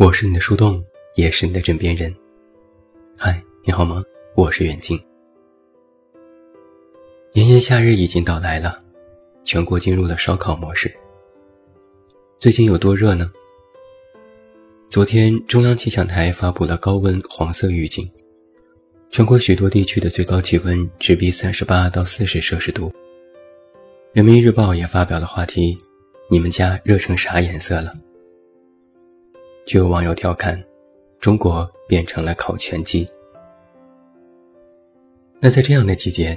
我是你的树洞，也是你的枕边人。嗨，你好吗？我是远近。炎炎夏日已经到来了，全国进入了烧烤模式。最近有多热呢？昨天中央气象台发布了高温黄色预警，全国许多地区的最高气温直逼三十八到四十摄氏度。人民日报也发表了话题：“你们家热成啥颜色了？”就有网友调侃：“中国变成了烤全鸡。”那在这样的季节，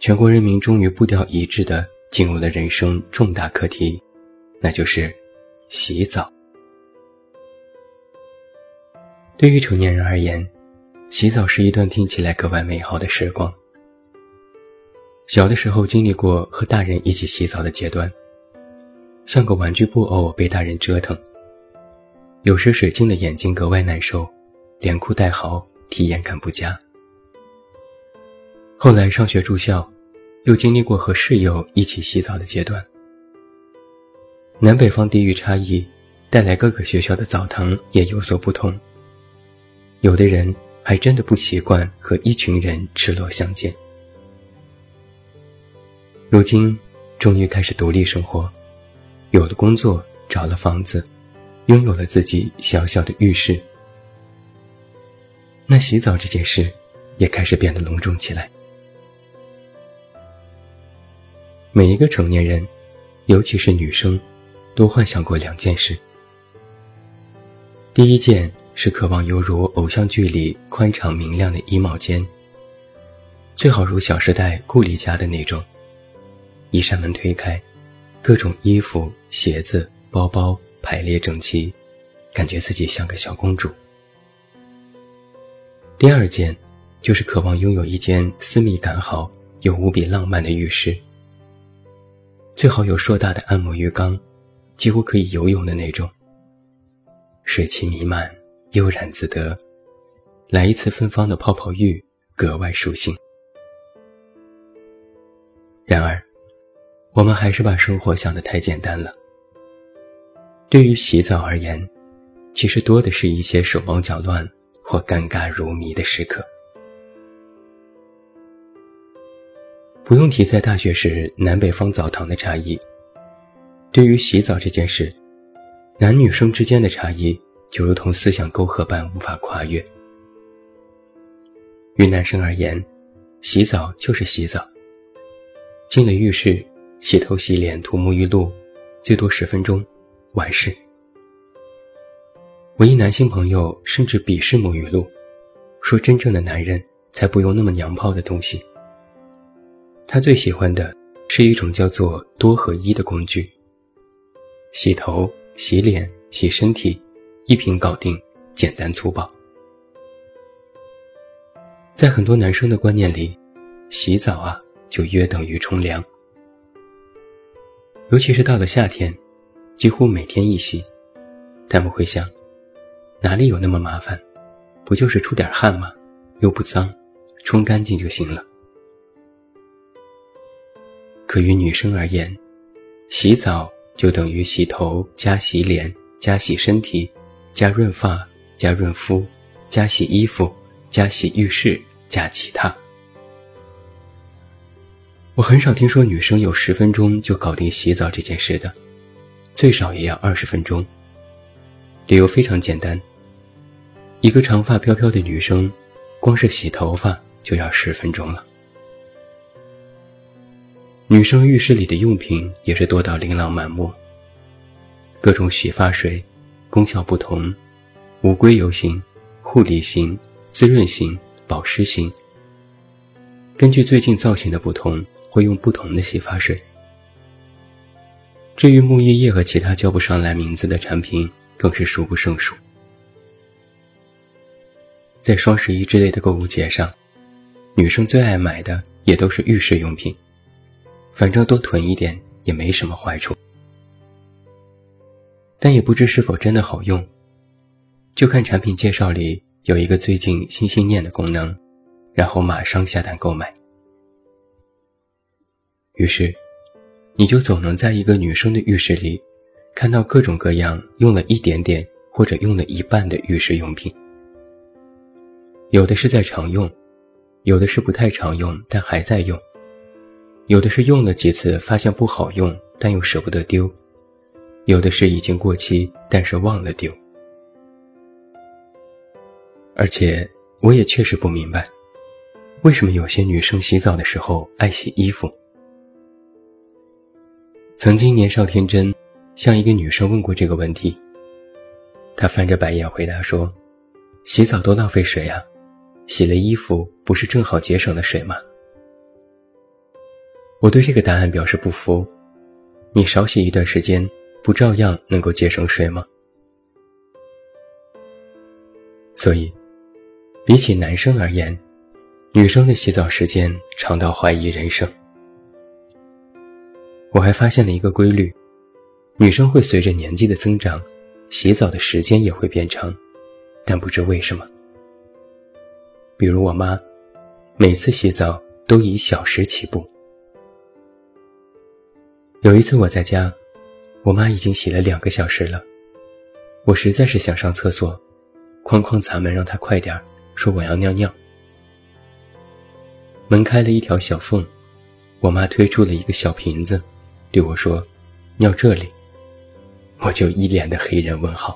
全国人民终于步调一致地进入了人生重大课题，那就是洗澡。对于成年人而言，洗澡是一段听起来格外美好的时光。小的时候经历过和大人一起洗澡的阶段，像个玩具布偶被大人折腾。有时水晶的眼睛格外难受，连哭带嚎，体验感不佳。后来上学住校，又经历过和室友一起洗澡的阶段。南北方地域差异，带来各个学校的澡堂也有所不同。有的人还真的不习惯和一群人赤裸相见。如今，终于开始独立生活，有了工作，找了房子。拥有了自己小小的浴室，那洗澡这件事也开始变得隆重起来。每一个成年人，尤其是女生，都幻想过两件事。第一件是渴望犹如偶像剧里宽敞明亮的衣帽间，最好如《小时代》顾里家的那种，一扇门推开，各种衣服、鞋子、包包。排列整齐，感觉自己像个小公主。第二件，就是渴望拥有一间私密感好又无比浪漫的浴室，最好有硕大的按摩浴缸，几乎可以游泳的那种。水汽弥漫，悠然自得，来一次芬芳的泡泡浴，格外舒心。然而，我们还是把生活想得太简单了。对于洗澡而言，其实多的是一些手忙脚乱或尴尬如迷的时刻。不用提在大学时南北方澡堂的差异，对于洗澡这件事，男女生之间的差异就如同思想沟壑般无法跨越。于男生而言，洗澡就是洗澡，进了浴室，洗头洗脸涂沐浴露，最多十分钟。完事。我一男性朋友甚至鄙视沐浴露，说真正的男人才不用那么娘炮的东西。他最喜欢的是一种叫做多合一的工具。洗头、洗脸、洗身体，一瓶搞定，简单粗暴。在很多男生的观念里，洗澡啊就约等于冲凉，尤其是到了夏天。几乎每天一洗，他们会想，哪里有那么麻烦？不就是出点汗吗？又不脏，冲干净就行了。可于女生而言，洗澡就等于洗头加洗脸加洗身体加润发加润肤加洗衣服加洗浴室加其他。我很少听说女生有十分钟就搞定洗澡这件事的。最少也要二十分钟。理由非常简单，一个长发飘飘的女生，光是洗头发就要十分钟了。女生浴室里的用品也是多到琳琅满目，各种洗发水，功效不同，无硅油型、护理型、滋润型、保湿型。根据最近造型的不同，会用不同的洗发水。至于沐浴液和其他叫不上来名字的产品，更是数不胜数。在双十一之类的购物节上，女生最爱买的也都是浴室用品，反正多囤一点也没什么坏处。但也不知是否真的好用，就看产品介绍里有一个最近心心念的功能，然后马上下单购买。于是。你就总能在一个女生的浴室里，看到各种各样用了一点点或者用了一半的浴室用品。有的是在常用，有的是不太常用但还在用，有的是用了几次发现不好用但又舍不得丢，有的是已经过期但是忘了丢。而且我也确实不明白，为什么有些女生洗澡的时候爱洗衣服。曾经年少天真，向一个女生问过这个问题，她翻着白眼回答说：“洗澡多浪费水啊。”洗了衣服不是正好节省了水吗？我对这个答案表示不服。你少洗一段时间，不照样能够节省水吗？所以，比起男生而言，女生的洗澡时间长到怀疑人生。我还发现了一个规律：女生会随着年纪的增长，洗澡的时间也会变长，但不知为什么。比如我妈，每次洗澡都以小时起步。有一次我在家，我妈已经洗了两个小时了，我实在是想上厕所，哐哐砸门让她快点说我要尿尿。门开了一条小缝，我妈推出了一个小瓶子，对我说：“尿这里。”我就一脸的黑人问号。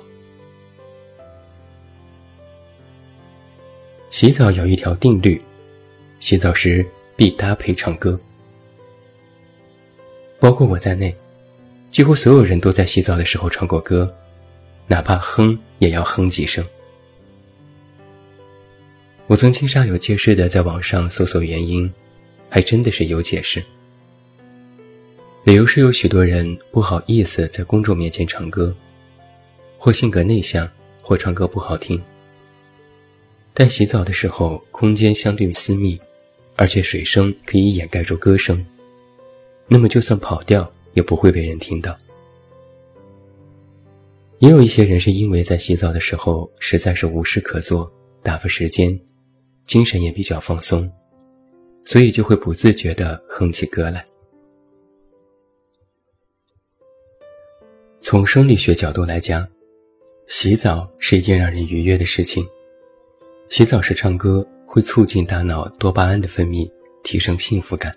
洗澡有一条定律，洗澡时必搭配唱歌。包括我在内，几乎所有人都在洗澡的时候唱过歌，哪怕哼也要哼几声。我曾经煞有介事的在网上搜索原因，还真的是有解释。理由是有许多人不好意思在公众面前唱歌，或性格内向，或唱歌不好听。但洗澡的时候，空间相对私密，而且水声可以掩盖住歌声，那么就算跑调也不会被人听到。也有一些人是因为在洗澡的时候实在是无事可做，打发时间，精神也比较放松，所以就会不自觉地哼起歌来。从生理学角度来讲，洗澡是一件让人愉悦的事情。洗澡时唱歌会促进大脑多巴胺的分泌，提升幸福感。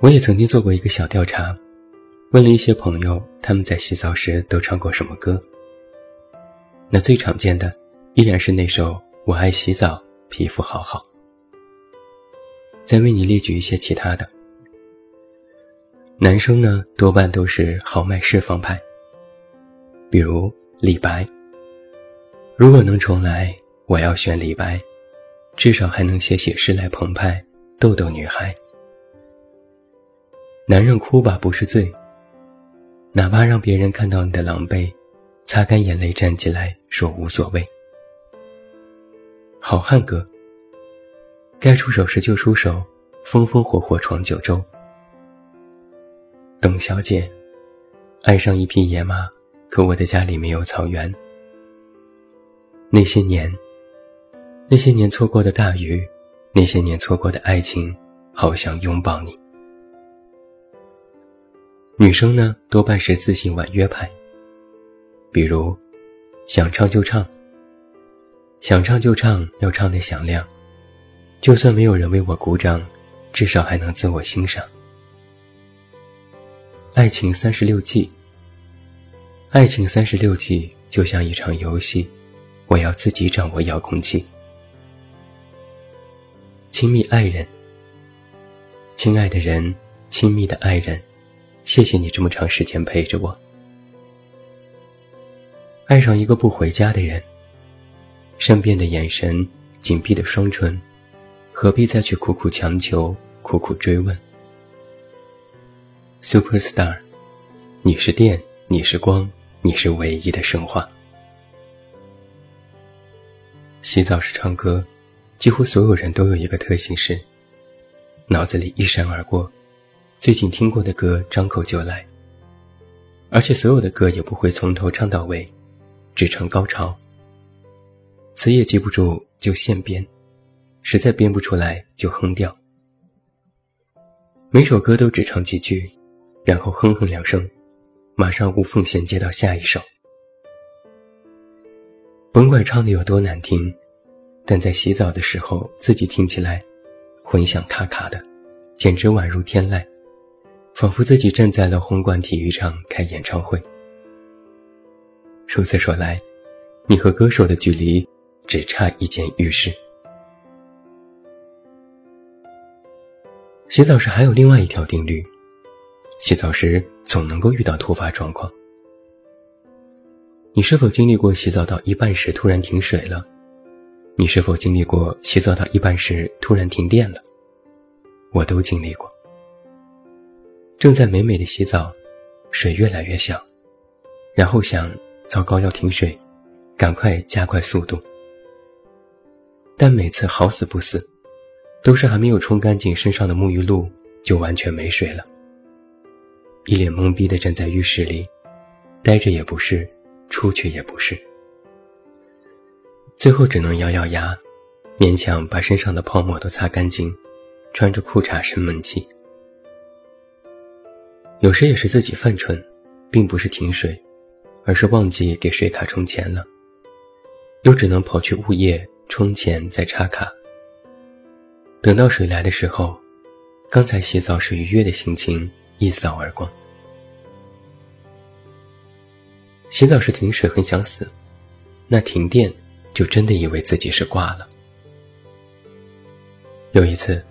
我也曾经做过一个小调查，问了一些朋友他们在洗澡时都唱过什么歌。那最常见的依然是那首《我爱洗澡，皮肤好好》。再为你列举一些其他的。男生呢多半都是豪迈释放派，比如李白。如果能重来，我要选李白，至少还能写写诗来澎湃，逗逗女孩。男人哭吧不是罪，哪怕让别人看到你的狼狈，擦干眼泪站起来说无所谓。好汉歌，该出手时就出手，风风火火闯九州。董小姐，爱上一匹野马，可我的家里没有草原。那些年，那些年错过的大雨，那些年错过的爱情，好想拥抱你。女生呢，多半是自信婉约派。比如，想唱就唱，想唱就唱，要唱得响亮，就算没有人为我鼓掌，至少还能自我欣赏。爱情三十六计，爱情三十六计就像一场游戏。我要自己掌握遥控器。亲密爱人，亲爱的人，亲密的爱人，谢谢你这么长时间陪着我。爱上一个不回家的人，善变的眼神，紧闭的双唇，何必再去苦苦强求，苦苦追问？Superstar，你是电，你是光，你是唯一的神话。洗澡时唱歌，几乎所有人都有一个特性是，脑子里一闪而过，最近听过的歌张口就来。而且所有的歌也不会从头唱到尾，只唱高潮。词也记不住就现编，实在编不出来就哼掉。每首歌都只唱几句，然后哼哼两声，马上无缝衔接到下一首。甭管唱的有多难听，但在洗澡的时候自己听起来，混响咔咔的，简直宛如天籁，仿佛自己站在了红馆体育场开演唱会。如此说来，你和歌手的距离只差一间浴室。洗澡时还有另外一条定律：洗澡时总能够遇到突发状况。你是否经历过洗澡到一半时突然停水了？你是否经历过洗澡到一半时突然停电了？我都经历过。正在美美的洗澡，水越来越小，然后想糟糕要停水，赶快加快速度。但每次好死不死。都是还没有冲干净身上的沐浴露，就完全没水了。一脸懵逼地站在浴室里，待着也不是，出去也不是，最后只能咬咬牙，勉强把身上的泡沫都擦干净，穿着裤衩生闷气。有时也是自己犯蠢，并不是停水，而是忘记给水卡充钱了，又只能跑去物业充钱再插卡。等到水来的时候，刚才洗澡时愉悦的心情一扫而光。洗澡时停水很想死，那停电就真的以为自己是挂了。有一次，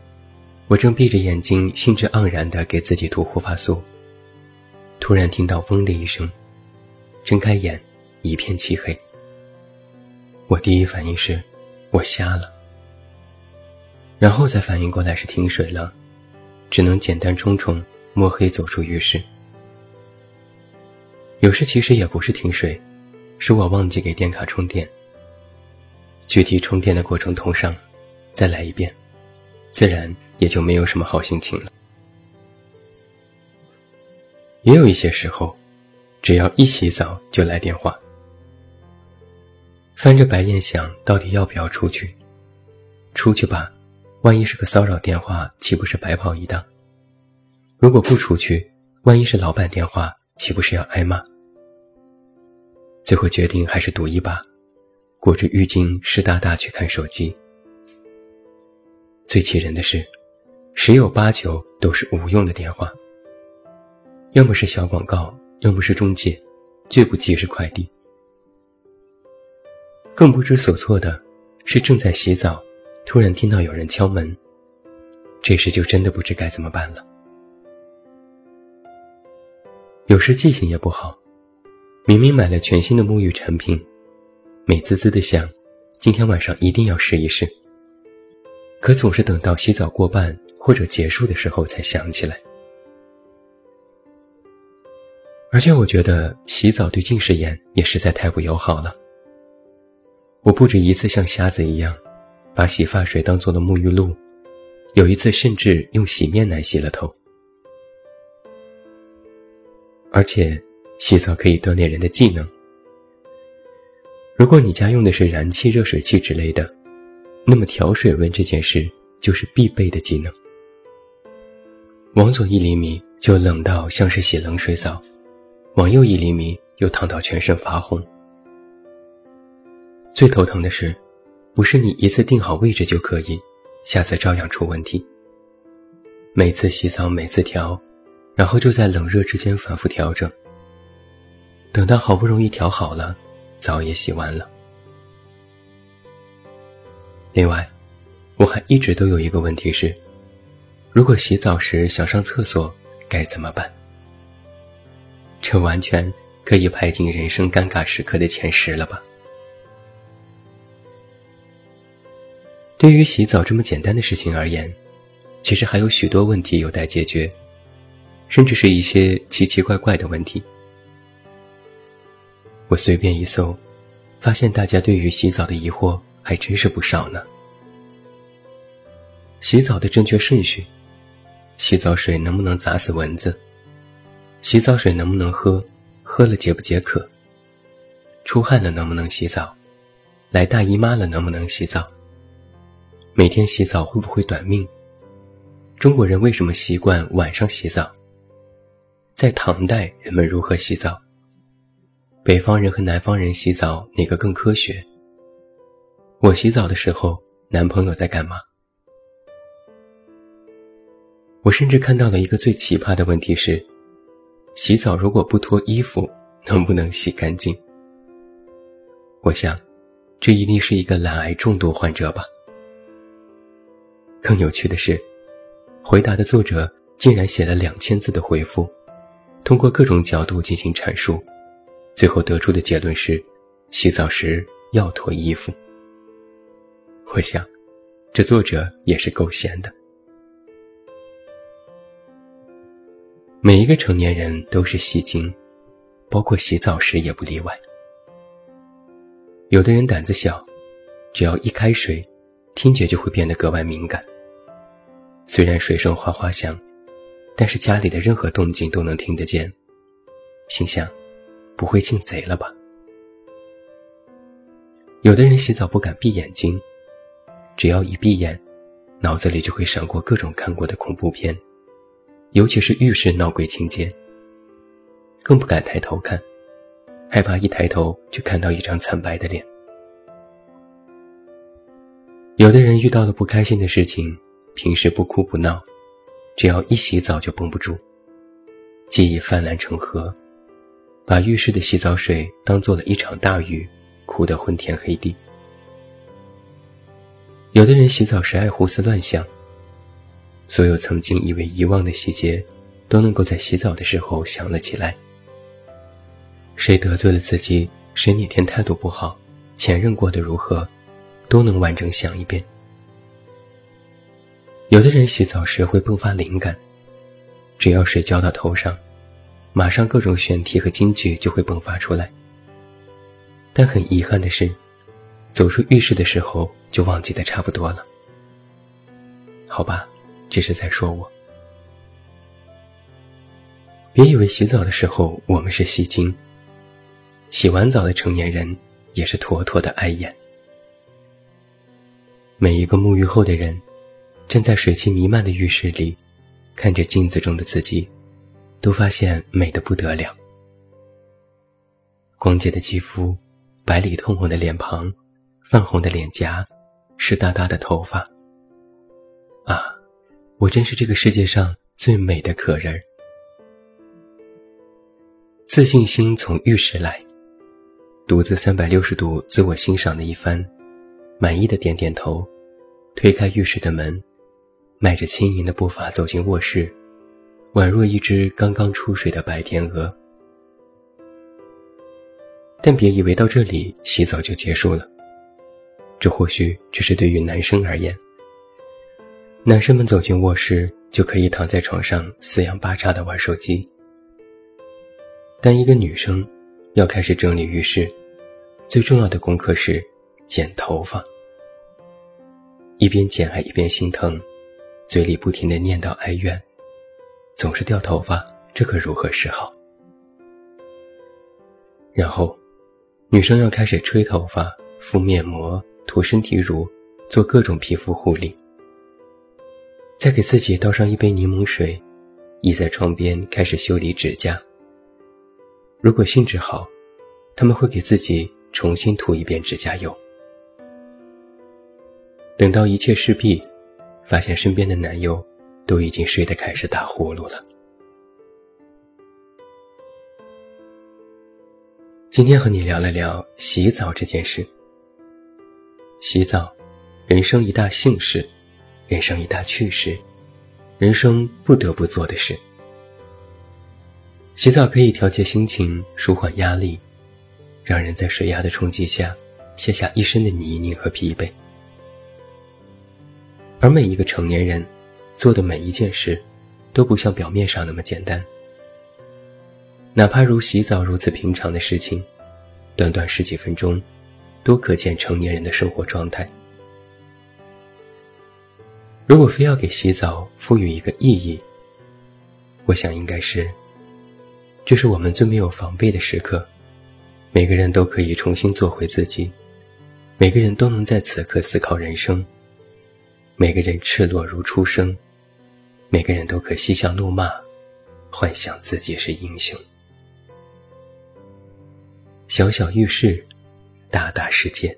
我正闭着眼睛兴致盎然地给自己涂护发素，突然听到“嗡”的一声，睁开眼，一片漆黑。我第一反应是，我瞎了。然后才反应过来是停水了，只能简单冲冲，摸黑走出浴室。有时其实也不是停水，是我忘记给电卡充电。具体充电的过程同上，再来一遍，自然也就没有什么好心情了。也有一些时候，只要一洗澡就来电话，翻着白眼想到底要不要出去，出去吧。万一是个骚扰电话，岂不是白跑一趟？如果不出去，万一是老板电话，岂不是要挨骂？最后决定还是赌一把，裹着浴巾湿哒哒去看手机。最气人的是，十有八九都是无用的电话，要么是小广告，要么是中介，最不济是快递。更不知所措的是正在洗澡。突然听到有人敲门，这时就真的不知该怎么办了。有时记性也不好，明明买了全新的沐浴产品，美滋滋的想，今天晚上一定要试一试。可总是等到洗澡过半或者结束的时候才想起来。而且我觉得洗澡对近视眼也实在太不友好了。我不止一次像瞎子一样。把洗发水当做了沐浴露，有一次甚至用洗面奶洗了头。而且，洗澡可以锻炼人的技能。如果你家用的是燃气热水器之类的，那么调水温这件事就是必备的技能。往左一厘米就冷到像是洗冷水澡，往右一厘米又烫到全身发红。最头疼的是。不是你一次定好位置就可以，下次照样出问题。每次洗澡，每次调，然后就在冷热之间反复调整。等到好不容易调好了，澡也洗完了。另外，我还一直都有一个问题是：如果洗澡时想上厕所该怎么办？这完全可以排进人生尴尬时刻的前十了吧？对于洗澡这么简单的事情而言，其实还有许多问题有待解决，甚至是一些奇奇怪怪的问题。我随便一搜，发现大家对于洗澡的疑惑还真是不少呢。洗澡的正确顺序，洗澡水能不能砸死蚊子？洗澡水能不能喝？喝了解不解渴？出汗了能不能洗澡？来大姨妈了能不能洗澡？每天洗澡会不会短命？中国人为什么习惯晚上洗澡？在唐代，人们如何洗澡？北方人和南方人洗澡哪个更科学？我洗澡的时候，男朋友在干嘛？我甚至看到了一个最奇葩的问题是：洗澡如果不脱衣服，能不能洗干净？我想，这一定是一个懒癌重度患者吧。更有趣的是，回答的作者竟然写了两千字的回复，通过各种角度进行阐述，最后得出的结论是：洗澡时要脱衣服。我想，这作者也是够闲的。每一个成年人都是戏精，包括洗澡时也不例外。有的人胆子小，只要一开水，听觉就会变得格外敏感。虽然水声哗哗响，但是家里的任何动静都能听得见。心想，不会进贼了吧？有的人洗澡不敢闭眼睛，只要一闭眼，脑子里就会闪过各种看过的恐怖片。尤其是浴室闹鬼情节，更不敢抬头看，害怕一抬头就看到一张惨白的脸。有的人遇到了不开心的事情，平时不哭不闹，只要一洗澡就绷不住，记忆泛滥成河，把浴室的洗澡水当做了一场大雨，哭得昏天黑地。有的人洗澡时爱胡思乱想。所有曾经以为遗忘的细节，都能够在洗澡的时候想了起来。谁得罪了自己，谁哪天态度不好，前任过得如何，都能完整想一遍。有的人洗澡时会迸发灵感，只要水浇到头上，马上各种选题和金句就会迸发出来。但很遗憾的是，走出浴室的时候就忘记的差不多了。好吧。这是在说我，别以为洗澡的时候我们是戏精。洗完澡的成年人也是妥妥的碍眼。每一个沐浴后的人，站在水汽弥漫的浴室里，看着镜子中的自己，都发现美的不得了。光洁的肌肤，白里透红的脸庞，泛红的脸颊，湿哒哒的头发，啊！我真是这个世界上最美的可人儿。自信心从浴室来，独自三百六十度自我欣赏的一番，满意的点点头，推开浴室的门，迈着轻盈的步伐走进卧室，宛若一只刚刚出水的白天鹅。但别以为到这里洗澡就结束了，这或许只是对于男生而言。男生们走进卧室，就可以躺在床上四仰八叉的玩手机。但一个女生要开始整理浴室，最重要的功课是剪头发。一边剪还一边心疼，嘴里不停的念叨哀怨，总是掉头发，这可如何是好？然后，女生要开始吹头发、敷面膜、涂身体乳，做各种皮肤护理。再给自己倒上一杯柠檬水，倚在窗边开始修理指甲。如果兴致好，他们会给自己重新涂一遍指甲油。等到一切事毕，发现身边的男友都已经睡得开始打呼噜了。今天和你聊了聊洗澡这件事。洗澡，人生一大幸事。人生一大趣事，人生不得不做的事。洗澡可以调节心情，舒缓压力，让人在水压的冲击下卸下一身的泥泞和疲惫。而每一个成年人做的每一件事，都不像表面上那么简单。哪怕如洗澡如此平常的事情，短短十几分钟，都可见成年人的生活状态。如果非要给洗澡赋予一个意义，我想应该是：这是我们最没有防备的时刻，每个人都可以重新做回自己，每个人都能在此刻思考人生，每个人赤裸如初生，每个人都可嬉笑怒骂，幻想自己是英雄。小小浴室，大大世界。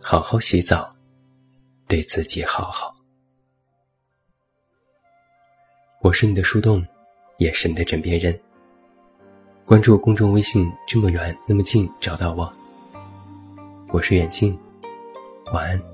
好好洗澡，对自己好好。我是你的树洞，也是你的枕边人。关注公众微信，这么远那么近，找到我。我是远近，晚安。